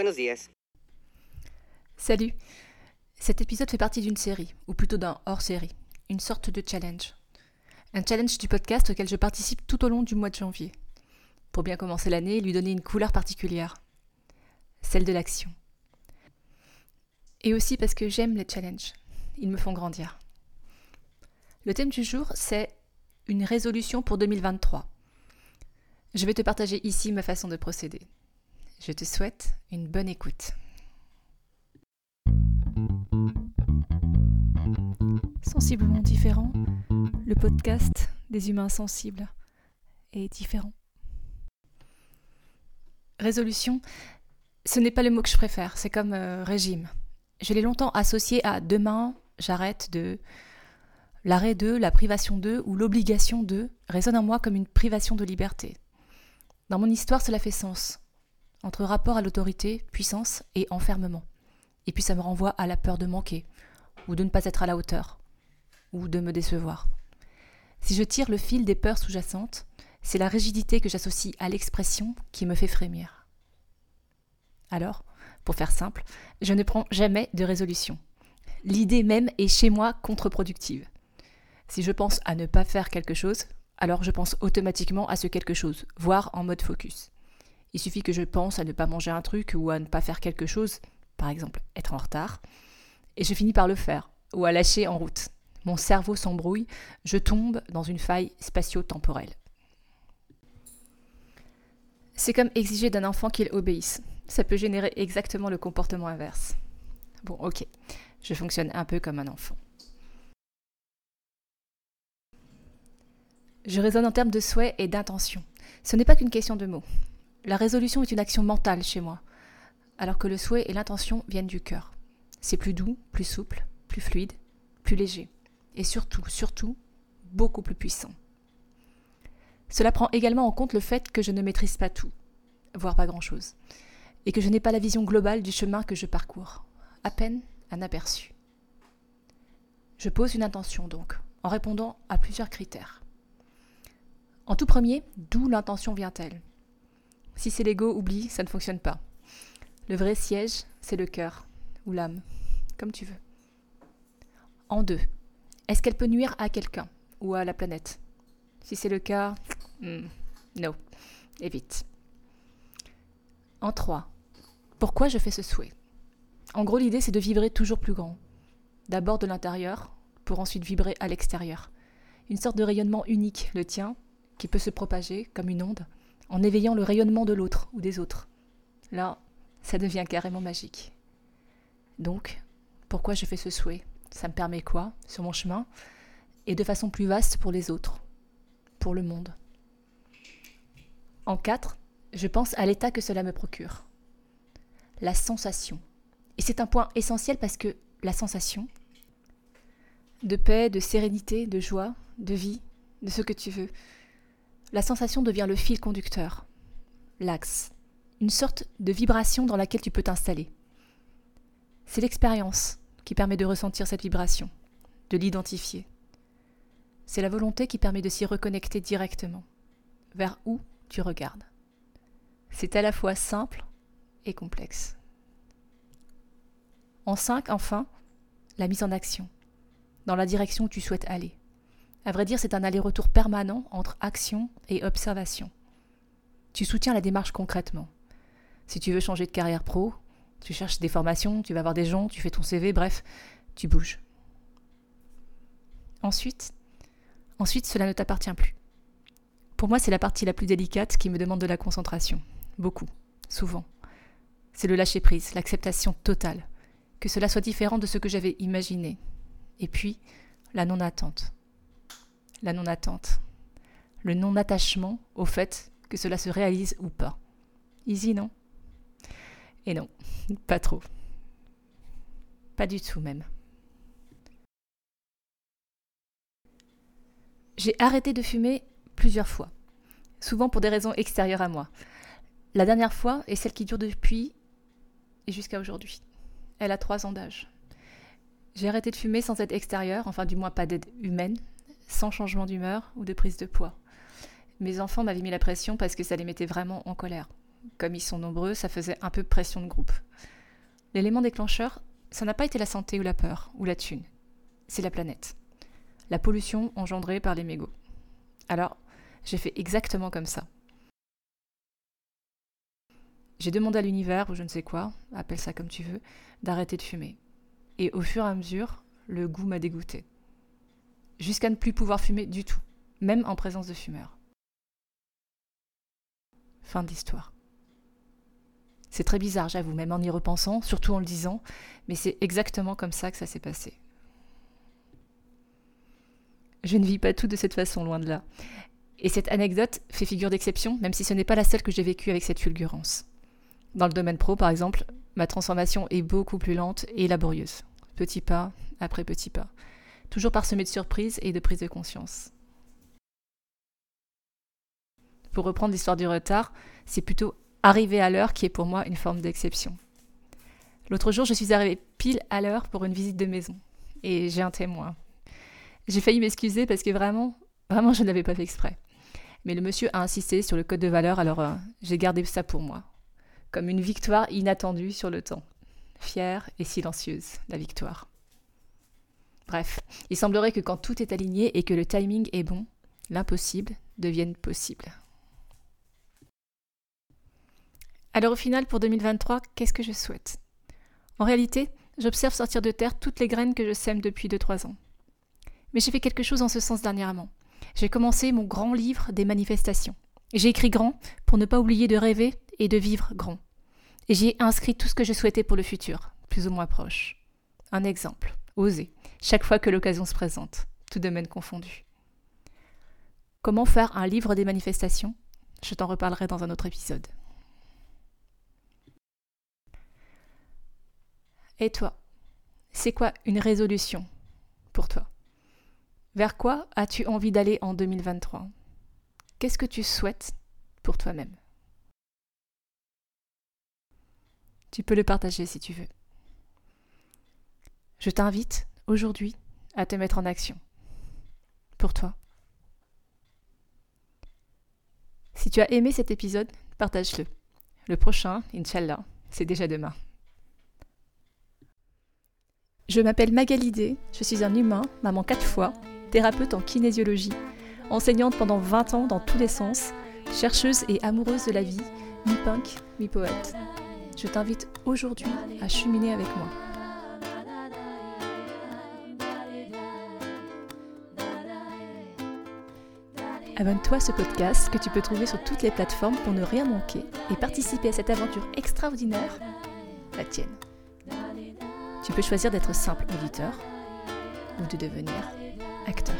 Buenos. Salut. Cet épisode fait partie d'une série, ou plutôt d'un hors-série, une sorte de challenge. Un challenge du podcast auquel je participe tout au long du mois de janvier, pour bien commencer l'année et lui donner une couleur particulière, celle de l'action. Et aussi parce que j'aime les challenges, ils me font grandir. Le thème du jour, c'est une résolution pour 2023. Je vais te partager ici ma façon de procéder. Je te souhaite une bonne écoute. Sensiblement différent, le podcast des humains sensibles est différent. Résolution, ce n'est pas le mot que je préfère, c'est comme euh, régime. Je l'ai longtemps associé à demain, j'arrête de. L'arrêt de, la privation de ou l'obligation de résonne en moi comme une privation de liberté. Dans mon histoire, cela fait sens. Entre rapport à l'autorité, puissance et enfermement. Et puis ça me renvoie à la peur de manquer, ou de ne pas être à la hauteur, ou de me décevoir. Si je tire le fil des peurs sous-jacentes, c'est la rigidité que j'associe à l'expression qui me fait frémir. Alors, pour faire simple, je ne prends jamais de résolution. L'idée même est chez moi contre-productive. Si je pense à ne pas faire quelque chose, alors je pense automatiquement à ce quelque chose, voire en mode focus. Il suffit que je pense à ne pas manger un truc ou à ne pas faire quelque chose, par exemple être en retard, et je finis par le faire, ou à lâcher en route. Mon cerveau s'embrouille, je tombe dans une faille spatio-temporelle. C'est comme exiger d'un enfant qu'il obéisse. Ça peut générer exactement le comportement inverse. Bon, ok, je fonctionne un peu comme un enfant. Je raisonne en termes de souhait et d'intention. Ce n'est pas qu'une question de mots. La résolution est une action mentale chez moi, alors que le souhait et l'intention viennent du cœur. C'est plus doux, plus souple, plus fluide, plus léger, et surtout, surtout, beaucoup plus puissant. Cela prend également en compte le fait que je ne maîtrise pas tout, voire pas grand-chose, et que je n'ai pas la vision globale du chemin que je parcours, à peine un aperçu. Je pose une intention donc, en répondant à plusieurs critères. En tout premier, d'où l'intention vient-elle? Si c'est l'ego, oublie, ça ne fonctionne pas. Le vrai siège, c'est le cœur, ou l'âme, comme tu veux. En deux, est-ce qu'elle peut nuire à quelqu'un ou à la planète? Si c'est le cas, hmm, non, évite. En trois, pourquoi je fais ce souhait? En gros, l'idée, c'est de vibrer toujours plus grand. D'abord de l'intérieur, pour ensuite vibrer à l'extérieur. Une sorte de rayonnement unique, le tien, qui peut se propager comme une onde, en éveillant le rayonnement de l'autre ou des autres. Là, ça devient carrément magique. Donc, pourquoi je fais ce souhait? Ça me permet quoi? Sur mon chemin? Et de façon plus vaste pour les autres, pour le monde. En quatre, je pense à l'état que cela me procure. La sensation. Et c'est un point essentiel parce que la sensation de paix, de sérénité, de joie, de vie, de ce que tu veux, la sensation devient le fil conducteur, l'axe, une sorte de vibration dans laquelle tu peux t'installer. C'est l'expérience qui permet de ressentir cette vibration, de l'identifier. C'est la volonté qui permet de s'y reconnecter directement, vers où tu regardes. C'est à la fois simple et complexe. En cinq, enfin, la mise en action, dans la direction où tu souhaites aller. À vrai dire, c'est un aller-retour permanent entre action et observation. Tu soutiens la démarche concrètement. Si tu veux changer de carrière pro, tu cherches des formations, tu vas voir des gens, tu fais ton CV, bref, tu bouges. Ensuite, ensuite cela ne t'appartient plus. Pour moi, c'est la partie la plus délicate qui me demande de la concentration. Beaucoup, souvent. C'est le lâcher-prise, l'acceptation totale. Que cela soit différent de ce que j'avais imaginé. Et puis, la non-attente. La non-attente. Le non-attachement au fait que cela se réalise ou pas. Easy, non? Et non, pas trop. Pas du tout même. J'ai arrêté de fumer plusieurs fois, souvent pour des raisons extérieures à moi. La dernière fois est celle qui dure depuis et jusqu'à aujourd'hui. Elle a trois ans d'âge. J'ai arrêté de fumer sans être extérieure, enfin du moins pas d'aide humaine, sans changement d'humeur ou de prise de poids. Mes enfants m'avaient mis la pression parce que ça les mettait vraiment en colère. Comme ils sont nombreux, ça faisait un peu pression de groupe. L'élément déclencheur, ça n'a pas été la santé ou la peur, ou la thune. C'est la planète. La pollution engendrée par les mégots. Alors, j'ai fait exactement comme ça. J'ai demandé à l'univers, ou je ne sais quoi, appelle ça comme tu veux, d'arrêter de fumer. Et au fur et à mesure, le goût m'a dégoûté. Jusqu'à ne plus pouvoir fumer du tout, même en présence de fumeurs. Fin de l'histoire. C'est très bizarre, j'avoue, même en y repensant, surtout en le disant, mais c'est exactement comme ça que ça s'est passé. Je ne vis pas tout de cette façon, loin de là. Et cette anecdote fait figure d'exception, même si ce n'est pas la seule que j'ai vécue avec cette fulgurance. Dans le domaine pro, par exemple, ma transformation est beaucoup plus lente et laborieuse. Petit pas après petit pas. Toujours parsemé de surprises et de prises de conscience. Pour reprendre l'histoire du retard, c'est plutôt arriver à l'heure qui est pour moi une forme d'exception. L'autre jour, je suis arrivée pile à l'heure pour une visite de maison. Et j'ai un témoin. J'ai failli m'excuser parce que vraiment, vraiment, je ne l'avais pas fait exprès. Mais le monsieur a insisté sur le code de valeur, alors euh, j'ai gardé ça pour moi. Comme une victoire inattendue sur le temps. Fière et silencieuse, la victoire. Bref, il semblerait que quand tout est aligné et que le timing est bon, l'impossible devienne possible. Alors au final, pour 2023, qu'est-ce que je souhaite? En réalité, j'observe sortir de terre toutes les graines que je sème depuis 2-3 ans. Mais j'ai fait quelque chose en ce sens dernièrement. J'ai commencé mon grand livre des manifestations. J'ai écrit grand pour ne pas oublier de rêver et de vivre grand. Et j'y inscrit tout ce que je souhaitais pour le futur, plus ou moins proche. Un exemple, oser, chaque fois que l'occasion se présente, tout domaine confondu. Comment faire un livre des manifestations? Je t'en reparlerai dans un autre épisode. Et toi? C'est quoi une résolution pour toi? Vers quoi as-tu envie d'aller en 2023 Qu'est-ce que tu souhaites pour toi-même? Tu peux le partager si tu veux. Je t'invite aujourd'hui à te mettre en action. Pour toi. Si tu as aimé cet épisode, partage-le. Le prochain, Inch'Allah, c'est déjà demain. Je m'appelle Magalidé, je suis un humain, maman quatre fois, thérapeute en kinésiologie, enseignante pendant 20 ans dans tous les sens, chercheuse et amoureuse de la vie, mi-punk, mi-poète. Je t'invite aujourd'hui à cheminer avec moi. Abonne-toi à ce podcast que tu peux trouver sur toutes les plateformes pour ne rien manquer et participer à cette aventure extraordinaire, la tienne. Tu peux choisir d'être simple auditeur ou de devenir acteur.